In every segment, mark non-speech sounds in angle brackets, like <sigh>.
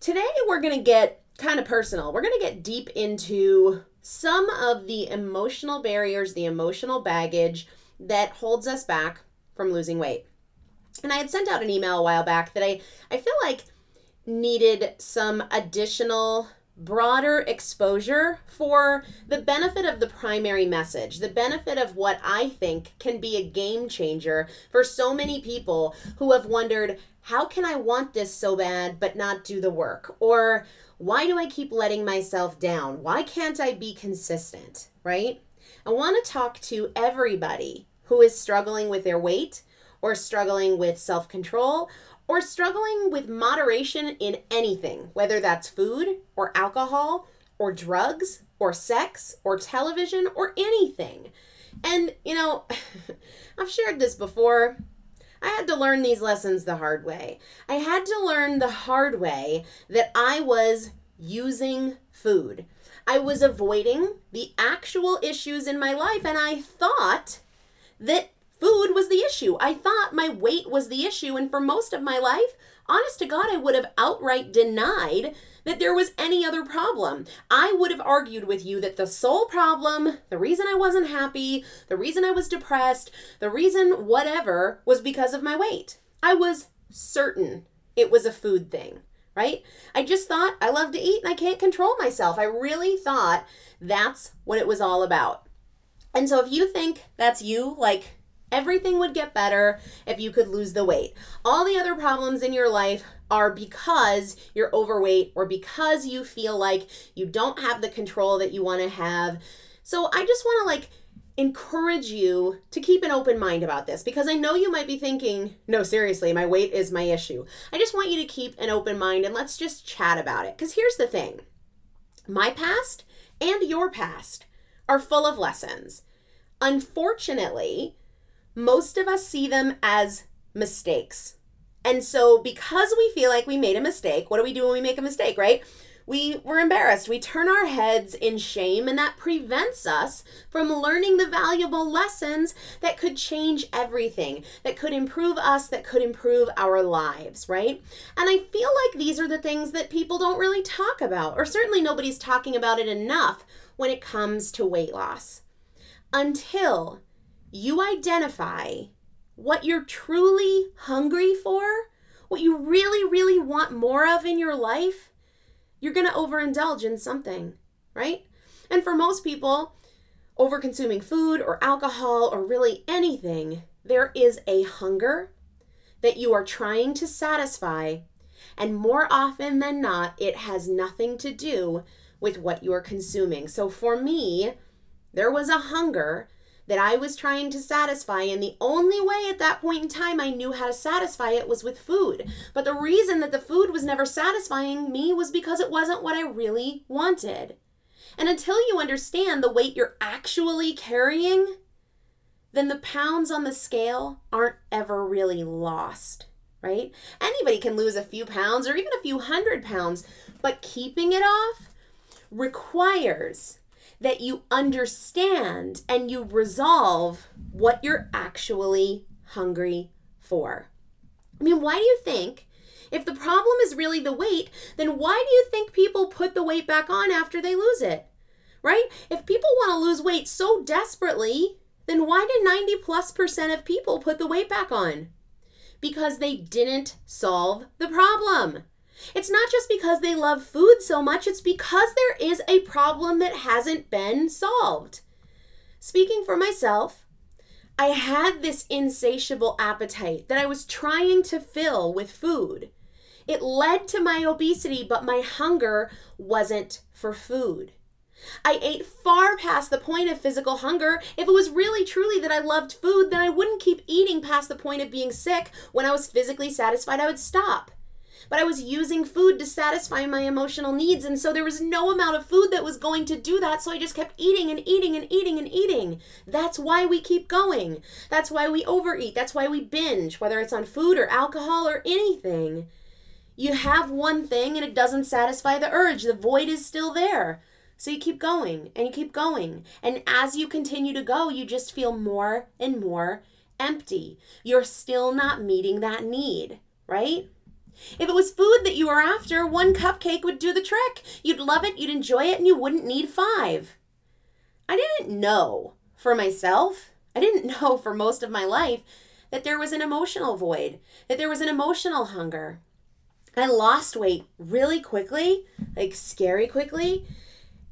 Today, we're going to get kind of personal. We're going to get deep into some of the emotional barriers, the emotional baggage that holds us back from losing weight. And I had sent out an email a while back that I, I feel like needed some additional broader exposure for the benefit of the primary message, the benefit of what I think can be a game changer for so many people who have wondered, how can I want this so bad but not do the work? Or why do I keep letting myself down? Why can't I be consistent? Right? I want to talk to everybody who is struggling with their weight or struggling with self control or struggling with moderation in anything, whether that's food or alcohol or drugs or sex or television or anything. And, you know, <laughs> I've shared this before. I had to learn these lessons the hard way. I had to learn the hard way that I was using food. I was avoiding the actual issues in my life, and I thought that food was the issue. I thought my weight was the issue. And for most of my life, honest to God, I would have outright denied that there was any other problem. I would have argued with you that the sole problem, the reason I wasn't happy, the reason I was depressed, the reason whatever was because of my weight. I was certain it was a food thing, right? I just thought I love to eat and I can't control myself. I really thought that's what it was all about. And so if you think that's you, like Everything would get better if you could lose the weight. All the other problems in your life are because you're overweight or because you feel like you don't have the control that you want to have. So I just want to like encourage you to keep an open mind about this because I know you might be thinking, no, seriously, my weight is my issue. I just want you to keep an open mind and let's just chat about it. Because here's the thing my past and your past are full of lessons. Unfortunately, most of us see them as mistakes. And so, because we feel like we made a mistake, what do we do when we make a mistake, right? We were embarrassed. We turn our heads in shame, and that prevents us from learning the valuable lessons that could change everything, that could improve us, that could improve our lives, right? And I feel like these are the things that people don't really talk about, or certainly nobody's talking about it enough when it comes to weight loss. Until you identify what you're truly hungry for, what you really, really want more of in your life, you're going to overindulge in something, right? And for most people, over consuming food or alcohol or really anything, there is a hunger that you are trying to satisfy. And more often than not, it has nothing to do with what you are consuming. So for me, there was a hunger that I was trying to satisfy. And the only way at that point in time I knew how to satisfy it was with food. But the reason that the food was never satisfying me was because it wasn't what I really wanted. And until you understand the weight you're actually carrying, then the pounds on the scale aren't ever really lost, right? Anybody can lose a few pounds or even a few hundred pounds, but keeping it off requires that you understand and you resolve what you're actually hungry for. I mean, why do you think, if the problem is really the weight, then why do you think people put the weight back on after they lose it? Right? If people want to lose weight so desperately, then why did 90 plus percent of people put the weight back on? Because they didn't solve the problem. It's not just because they love food so much, it's because there is a problem that hasn't been solved. Speaking for myself, I had this insatiable appetite that I was trying to fill with food. It led to my obesity, but my hunger wasn't for food. I ate far past the point of physical hunger. If it was really truly that I loved food, then I wouldn't keep eating past the point of being sick. When I was physically satisfied, I would stop but I was using food to satisfy my emotional needs. And so there was no amount of food that was going to do that. So I just kept eating and eating and eating and eating. That's why we keep going. That's why we overeat. That's why we binge, whether it's on food or alcohol or anything. You have one thing and it doesn't satisfy the urge, the void is still there. So you keep going and you keep going. And as you continue to go, you just feel more and more empty. You're still not meeting that need, right? If it was food that you were after, one cupcake would do the trick. You'd love it, you'd enjoy it, and you wouldn't need five. I didn't know for myself, I didn't <laughs> know for most of my life that there was an emotional void, that there was an emotional hunger. I lost weight really quickly, like scary quickly,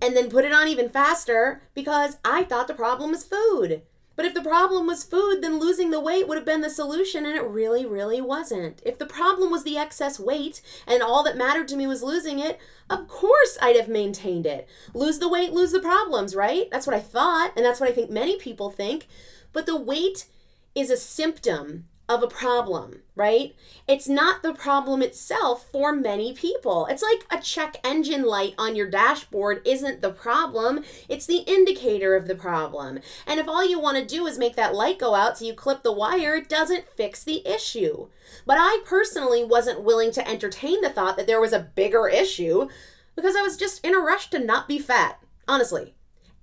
and then put it on even faster because I thought the problem was food. But if the problem was food, then losing the weight would have been the solution, and it really, really wasn't. If the problem was the excess weight and all that mattered to me was losing it, of course I'd have maintained it. Lose the weight, lose the problems, right? That's what I thought, and that's what I think many people think. But the weight is a symptom of a problem, right? It's not the problem itself for many people. It's like a check engine light on your dashboard isn't the problem, it's the indicator of the problem. And if all you want to do is make that light go out so you clip the wire, it doesn't fix the issue. But I personally wasn't willing to entertain the thought that there was a bigger issue because I was just in a rush to not be fat, honestly.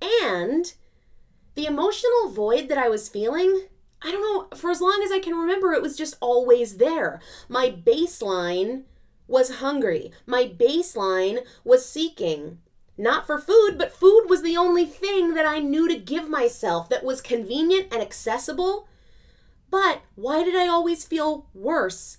And the emotional void that I was feeling I don't know, for as long as I can remember, it was just always there. My baseline was hungry. My baseline was seeking. Not for food, but food was the only thing that I knew to give myself that was convenient and accessible. But why did I always feel worse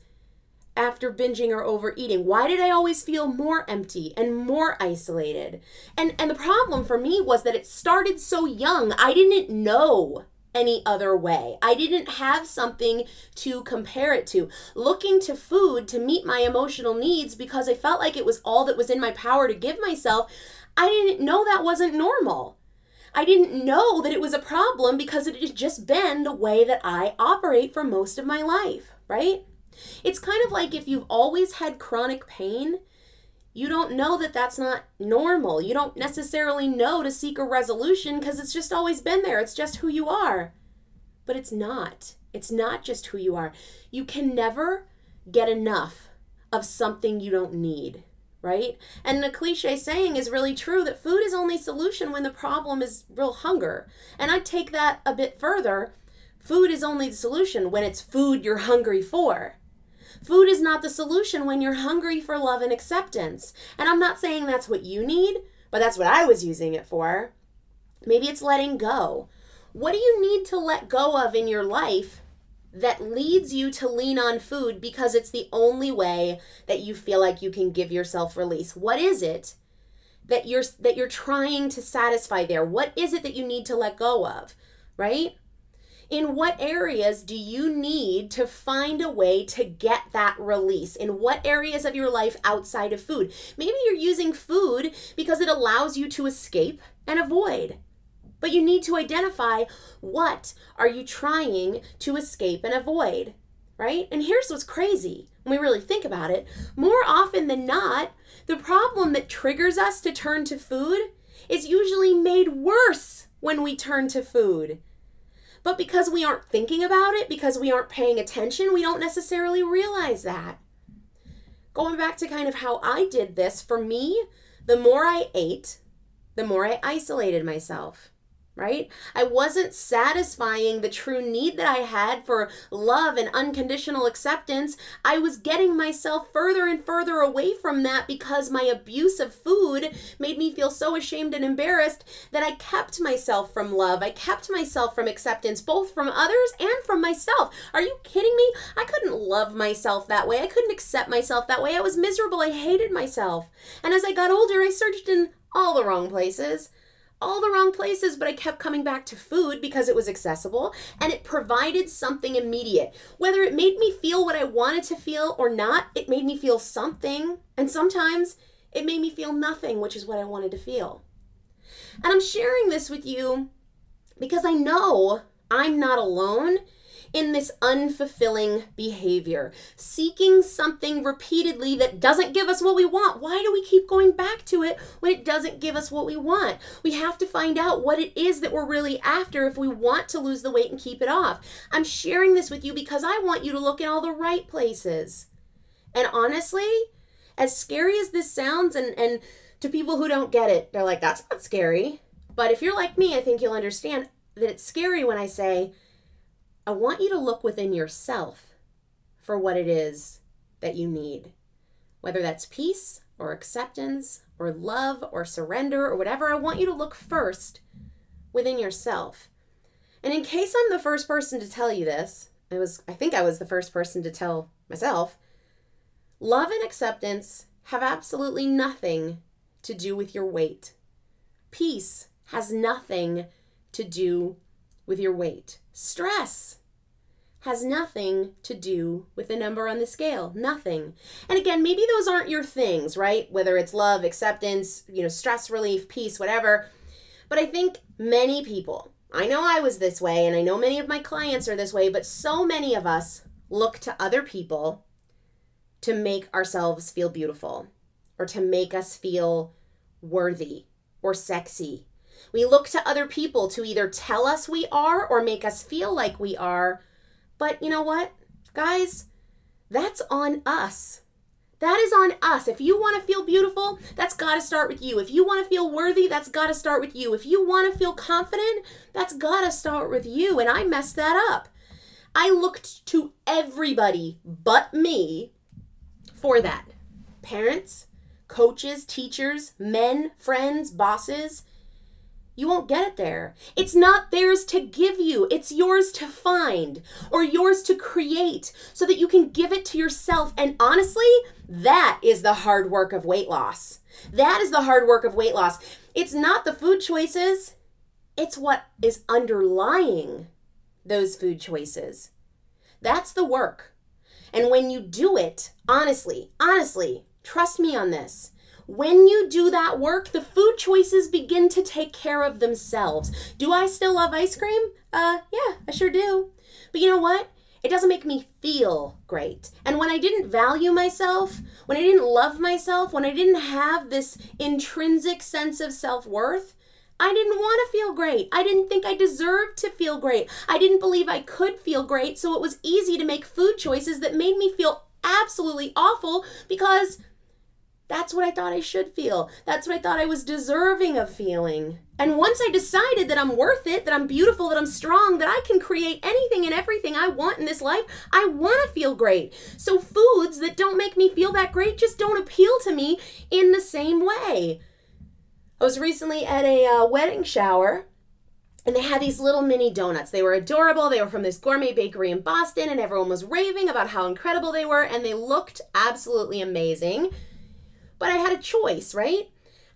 after binging or overeating? Why did I always feel more empty and more isolated? And and the problem for me was that it started so young. I didn't know any other way. I didn't have something to compare it to. Looking to food to meet my emotional needs because I felt like it was all that was in my power to give myself, I didn't know that wasn't normal. I didn't know that it was a problem because it had just been the way that I operate for most of my life, right? It's kind of like if you've always had chronic pain you don't know that that's not normal. You don't necessarily know to seek a resolution because it's just always been there. It's just who you are. But it's not. It's not just who you are. You can never get enough of something you don't need, right? And the cliche saying is really true that food is only solution when the problem is real hunger. And I take that a bit further. Food is only the solution when it's food you're hungry for. Food is not the solution when you're hungry for love and acceptance. And I'm not saying that's what you need, but that's what I was using it for. Maybe it's letting go. What do you need to let go of in your life that leads you to lean on food because it's the only way that you feel like you can give yourself release? What is it that you're that you're trying to satisfy there? What is it that you need to let go of? Right? In what areas do you need to find a way to get that release? In what areas of your life outside of food? Maybe you're using food because it allows you to escape and avoid. But you need to identify what are you trying to escape and avoid, right? And here's what's crazy when we really think about it. More often than not, the problem that triggers us to turn to food is usually made worse when we turn to food. But because we aren't thinking about it, because we aren't paying attention, we don't necessarily realize that. Going back to kind of how I did this, for me, the more I ate, the more I isolated myself right? I wasn't satisfying the true need that I had for love and unconditional acceptance. I was getting myself further and further away from that because my abuse of food made me feel so ashamed and embarrassed that I kept myself from love. I kept myself from acceptance, both from others and from myself. Are you kidding me? I couldn't love myself that way. I couldn't accept myself that way. I was miserable. I hated myself. And as I got older, I searched in all the wrong places all the wrong places, but I kept coming back to food because it was accessible and it provided something immediate. Whether it made me feel what I wanted to feel or not, it made me feel something. And sometimes it made me feel nothing, which is what I wanted to feel. And I'm sharing this with you because I know I'm not alone in this unfulfilling behavior, seeking something repeatedly that doesn't give us what we want. Why do we keep going back to it when it doesn't give us what we want? We have to find out what it is that we're really after if we want to lose the weight and keep it off. I'm sharing this with you because I want you to look in all the right places. And honestly, as scary as this sounds, and, and to people who don't get it, they're like, that's not scary. But if you're like me, I think you'll understand that it's scary when I say, I want you to look within yourself for what it is that you need, whether that's peace or acceptance or love or surrender or whatever. I want you to look first within yourself. And in case I'm the first person to tell you this, I was I think I was the first person to tell myself, love and acceptance have absolutely nothing to do with your weight. Peace has nothing to do with your weight. Stress has nothing to do with the number on the scale. Nothing. And again, maybe those aren't your things, right? Whether it's love, acceptance, you know, stress relief, peace, whatever. But I think many people, I know I was this way, and I know many of my clients are this way, but so many of us look to other people to make ourselves feel beautiful or to make us feel worthy or sexy. We look to other people to either tell us we are or make us feel like we are but you know what, guys? That's on us. That is on us. If you want to feel beautiful, that's got to start with you. If you want to feel worthy, that's got to start with you. If you want to feel confident, that's got to start with you. And I messed that up. I looked to everybody but me for that. Parents, coaches, teachers, men, friends, bosses. You won't get it there. It's not theirs to give you, it's yours to find or yours to create so that you can give it to yourself. And honestly, that is the hard work of weight loss. That is the hard work of weight loss. It's not the food choices, it's what is underlying those food choices. That's the work. And when you do it, honestly, honestly, trust me on this when you do that work, the food choices begin to take care of themselves. Do I still love ice cream? Uh, yeah, I sure do. But you know what? It doesn't make me feel great. And when I didn't value myself, when I didn't love myself, when I didn't have this intrinsic sense of self worth, I didn't want to feel great. I didn't think I deserved to feel great. I didn't believe I could feel great. So it was easy to make food choices that made me feel absolutely awful because that's what I thought I should feel. That's what I thought I was deserving of feeling. And once I decided that I'm worth it, that I'm beautiful, that I'm strong, that I can create anything and everything I want in this life, I want to feel great. So foods that don't make me feel that great just don't appeal to me in the same way. I was recently at a uh, wedding shower and they had these little mini donuts. They were adorable. They were from this gourmet bakery in Boston, and everyone was raving about how incredible they were, and they looked absolutely amazing. But I had a choice, right?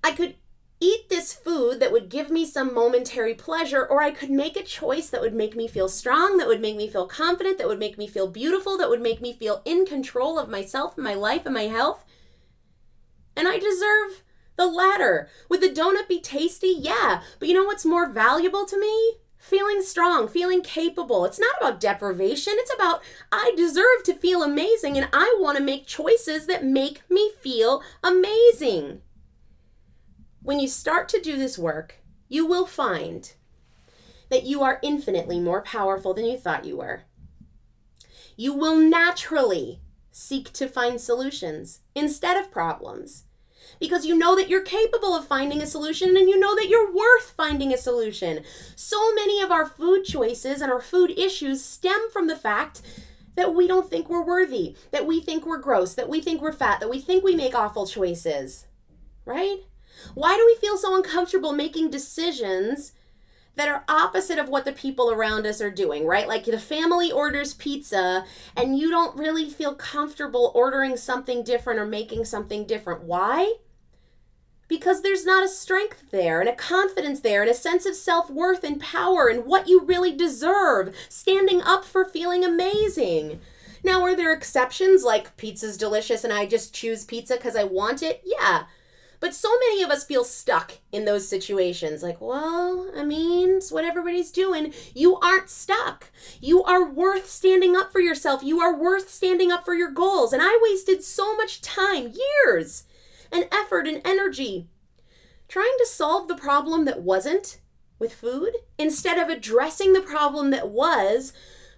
I could eat this food that would give me some momentary pleasure, or I could make a choice that would make me feel strong, that would make me feel confident, that would make me feel beautiful, that would make me feel in control of myself, and my life, and my health. And I deserve the latter. Would the donut be tasty? Yeah. But you know what's more valuable to me? Feeling strong, feeling capable. It's not about deprivation. It's about I deserve to feel amazing and I want to make choices that make me feel amazing. When you start to do this work, you will find that you are infinitely more powerful than you thought you were. You will naturally seek to find solutions instead of problems because you know that you're capable of finding a solution and you know that you're worth finding a solution. So many of our food choices and our food issues stem from the fact that we don't think we're worthy, that we think we're gross, that we think we're fat, that we think we make awful choices, right? Why do we feel so uncomfortable making decisions that are opposite of what the people around us are doing, right? Like the family orders pizza and you don't really feel comfortable ordering something different or making something different. Why? Because there's not a strength there and a confidence there and a sense of self worth and power and what you really deserve, standing up for feeling amazing. Now, are there exceptions like pizza's delicious and I just choose pizza because I want it? Yeah. But so many of us feel stuck in those situations. Like, well, I mean, it's what everybody's doing. You aren't stuck. You are worth standing up for yourself. You are worth standing up for your goals. And I wasted so much time, years, and effort and energy trying to solve the problem that wasn't with food instead of addressing the problem that was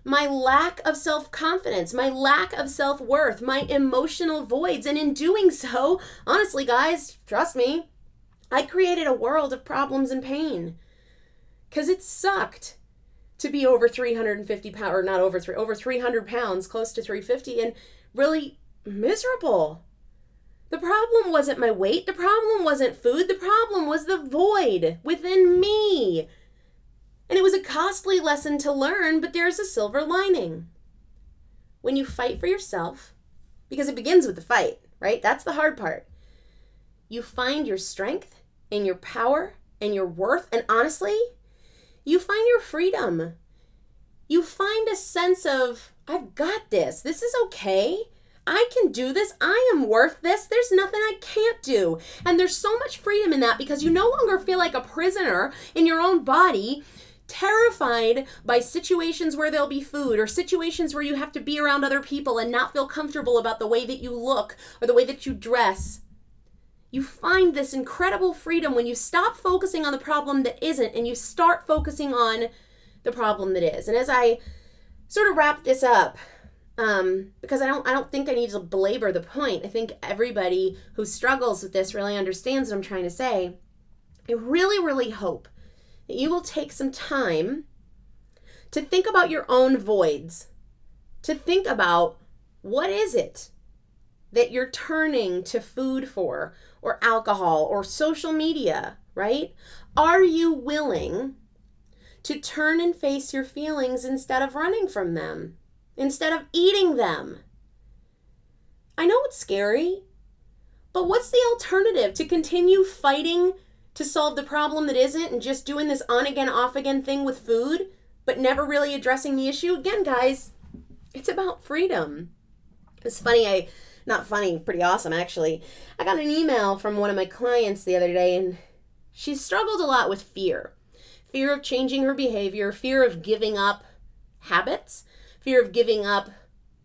my lack of self confidence, my lack of self worth, my emotional voids. And in doing so, honestly, guys, trust me, I created a world of problems and pain. Because it sucked to be over 350 pounds, or not over three, over 300 pounds, close to 350, and really miserable. The problem wasn't my weight. The problem wasn't food. The problem was the void within me And it was a costly lesson to learn, but there's a silver lining. When you fight for yourself, because it begins with the fight, right? That's the hard part. You find your strength and your power and your worth, and honestly, you find your freedom. You find a sense of, I've got this. This is okay. I can do this. I am worth this. There's nothing I can't do. And there's so much freedom in that because you no longer feel like a prisoner in your own body, terrified by situations where there'll be food or situations where you have to be around other people and not feel comfortable about the way that you look or the way that you dress. You find this incredible freedom when you stop focusing on the problem that isn't and you start focusing on the problem that is. And as I sort of wrap this up, um, because I don't I don't think I need to belabor the point. I think everybody who struggles with this really understands what I'm trying to say. I really, really hope that you will take some time to think about your own voids, to think about what is it that you're turning to food for, or alcohol, or social media, right? Are you willing to turn and face your feelings instead of running from them? Instead of eating them. I know it's scary, but what's the alternative? To continue fighting to solve the problem that isn't and just doing this on again, off again thing with food, but never really addressing the issue? Again, guys, it's about freedom. It's funny, I, not funny, pretty awesome actually. I got an email from one of my clients the other day and she struggled a lot with fear fear of changing her behavior, fear of giving up habits fear of giving up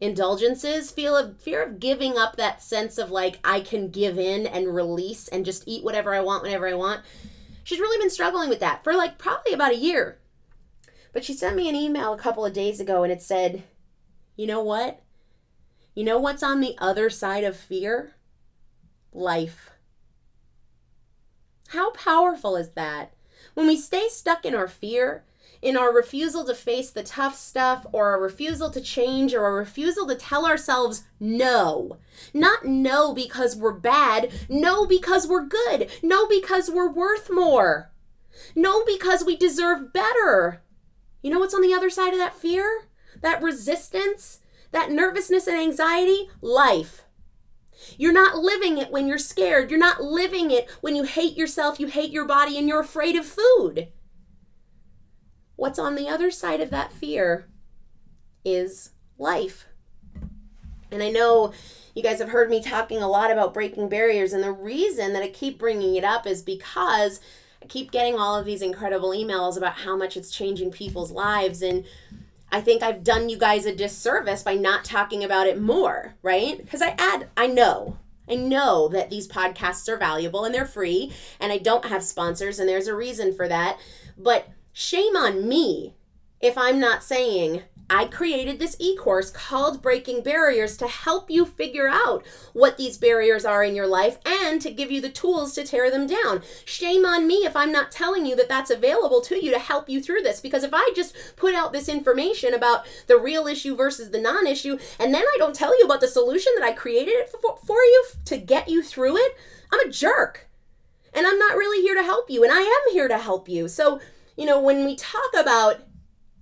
indulgences, feel of fear of giving up that sense of like I can give in and release and just eat whatever I want whenever I want. She's really been struggling with that for like probably about a year. But she sent me an email a couple of days ago and it said, "You know what? You know what's on the other side of fear? Life." How powerful is that? When we stay stuck in our fear, in our refusal to face the tough stuff or a refusal to change or a refusal to tell ourselves no. Not no because we're bad, no because we're good, no because we're worth more, no because we deserve better. You know what's on the other side of that fear? That resistance? That nervousness and anxiety? Life. You're not living it when you're scared. You're not living it when you hate yourself, you hate your body, and you're afraid of food. What's on the other side of that fear is life. And I know you guys have heard me talking a lot about breaking barriers, and the reason that I keep bringing it up is because I keep getting all of these incredible emails about how much it's changing people's lives. And I think I've done you guys a disservice by not talking about it more, right? Because I add, I know, I know that these podcasts are valuable and they're free, and I don't have sponsors, and there's a reason for that. But Shame on me if I'm not saying, I created this e course called Breaking Barriers to help you figure out what these barriers are in your life and to give you the tools to tear them down. Shame on me if I'm not telling you that that's available to you to help you through this. Because if I just put out this information about the real issue versus the non issue, and then I don't tell you about the solution that I created it for, for you to get you through it, I'm a jerk. And I'm not really here to help you, and I am here to help you. So, you know, when we talk about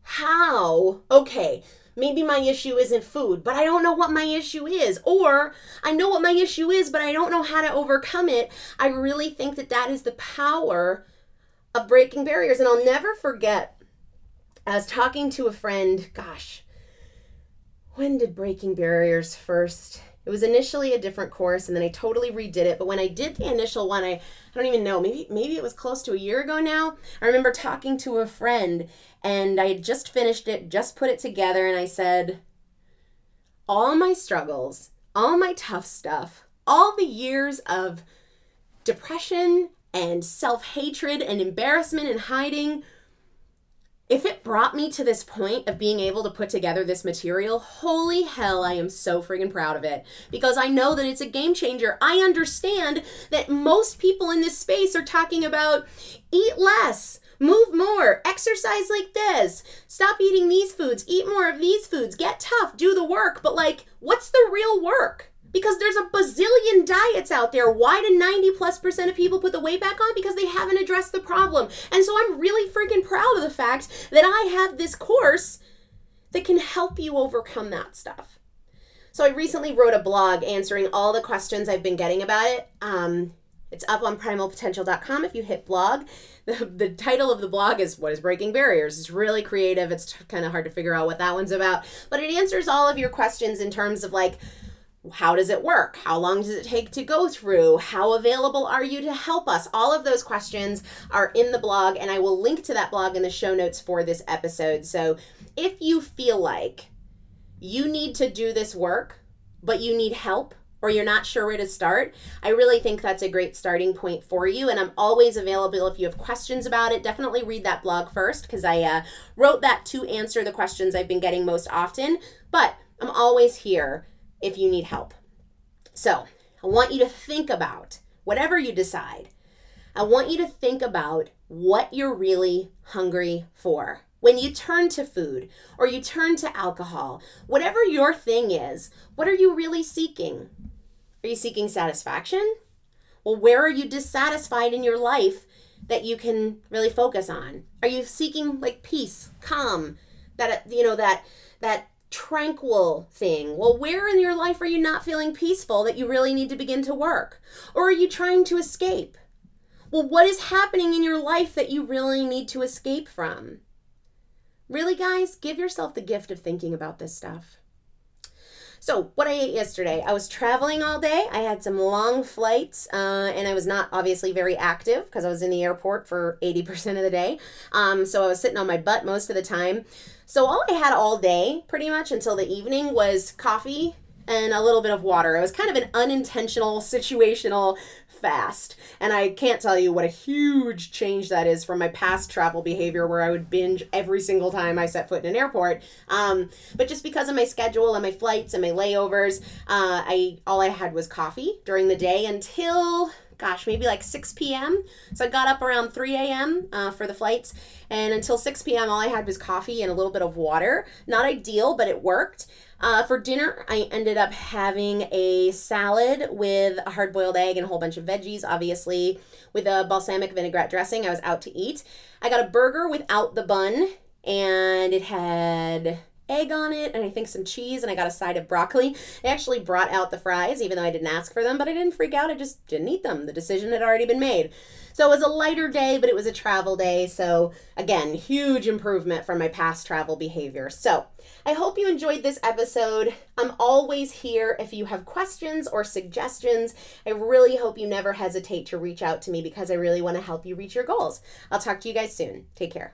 how, okay, maybe my issue isn't food, but I don't know what my issue is, or I know what my issue is, but I don't know how to overcome it, I really think that that is the power of breaking barriers. And I'll never forget, I was talking to a friend, gosh, when did breaking barriers first it was initially a different course and then I totally redid it. But when I did the initial one, I, I don't even know, maybe maybe it was close to a year ago now. I remember talking to a friend and I had just finished it, just put it together, and I said, all my struggles, all my tough stuff, all the years of depression and self hatred and embarrassment and hiding if it brought me to this point of being able to put together this material, holy hell, I am so friggin' proud of it. Because I know that it's a game changer. I understand that most people in this space are talking about eat less, move more, exercise like this, stop eating these foods, eat more of these foods, get tough, do the work. But like, what's the real work? Because there's a bazillion diets out there. Why do 90 plus percent of people put the weight back on? Because they haven't addressed the problem. And so I'm really freaking proud of the fact that I have this course that can help you overcome that stuff. So I recently wrote a blog answering all the questions I've been getting about it. Um, it's up on primalpotential.com if you hit blog. <laughs> The, the title of the blog is What is Breaking Barriers? It's really creative. It's kind of hard to figure out what that one's about, but it answers all of your questions in terms of like, how does it work? How long does it take to go through? How available are you to help us? All of those questions are in the blog, and I will link to that blog in the show notes for this episode. So if you feel like you need to do this work, but you need help, or you're not sure where to start, I really think that's a great starting point for you. And I'm always available if you have questions about it. Definitely read that blog first because I uh, wrote that to answer the questions I've been getting most often. But I'm always here if you need help. So I want you to think about whatever you decide. I want you to think about what you're really hungry for. When you turn to food or you turn to alcohol, whatever your thing is, what are you really seeking? Are you seeking satisfaction? Well, where are you dissatisfied in your life that you can really focus on? Are you seeking like peace, calm, that you know that that tranquil thing? Well, where in your life are you not feeling peaceful that you really need to begin to work? Or are you trying to escape? Well, what is happening in your life that you really need to escape from? Really, guys, give yourself the gift of thinking about this stuff. So, what I ate yesterday, I was traveling all day. I had some long flights, uh, and I was not obviously very active because I was in the airport for 80% of the day. Um, so, I was sitting on my butt most of the time. So, all I had all day, pretty much until the evening, was coffee and a little bit of water. It was kind of an unintentional, situational fast. And I can't tell you what a huge change that is from my past travel behavior where I would binge every single time I set foot in an airport. Um, but just because of my schedule and my flights and my layovers, uh, I all I had was coffee during the day until gosh, maybe like 6 p.m. So I got up around 3 a.m. Uh, for the flights. And until 6 p.m., all I had was coffee and a little bit of water. Not ideal, but it worked. Uh, for dinner, I ended up having a salad with a hard boiled egg and a whole bunch of veggies, obviously, with a balsamic vinaigrette dressing. I was out to eat. I got a burger without the bun, and it had egg on it and I think some cheese and I got a side of broccoli. I actually brought out the fries even though I didn't ask for them, but I didn't freak out. I just didn't eat them. The decision had already been made. So it was a lighter day, but it was a travel day. So again, huge improvement from my past travel behavior. So I hope you enjoyed this episode. I'm always here if you have questions or suggestions. I really hope you never hesitate to reach out to me because I really want to help you reach your goals. I'll talk to you guys soon. Take care.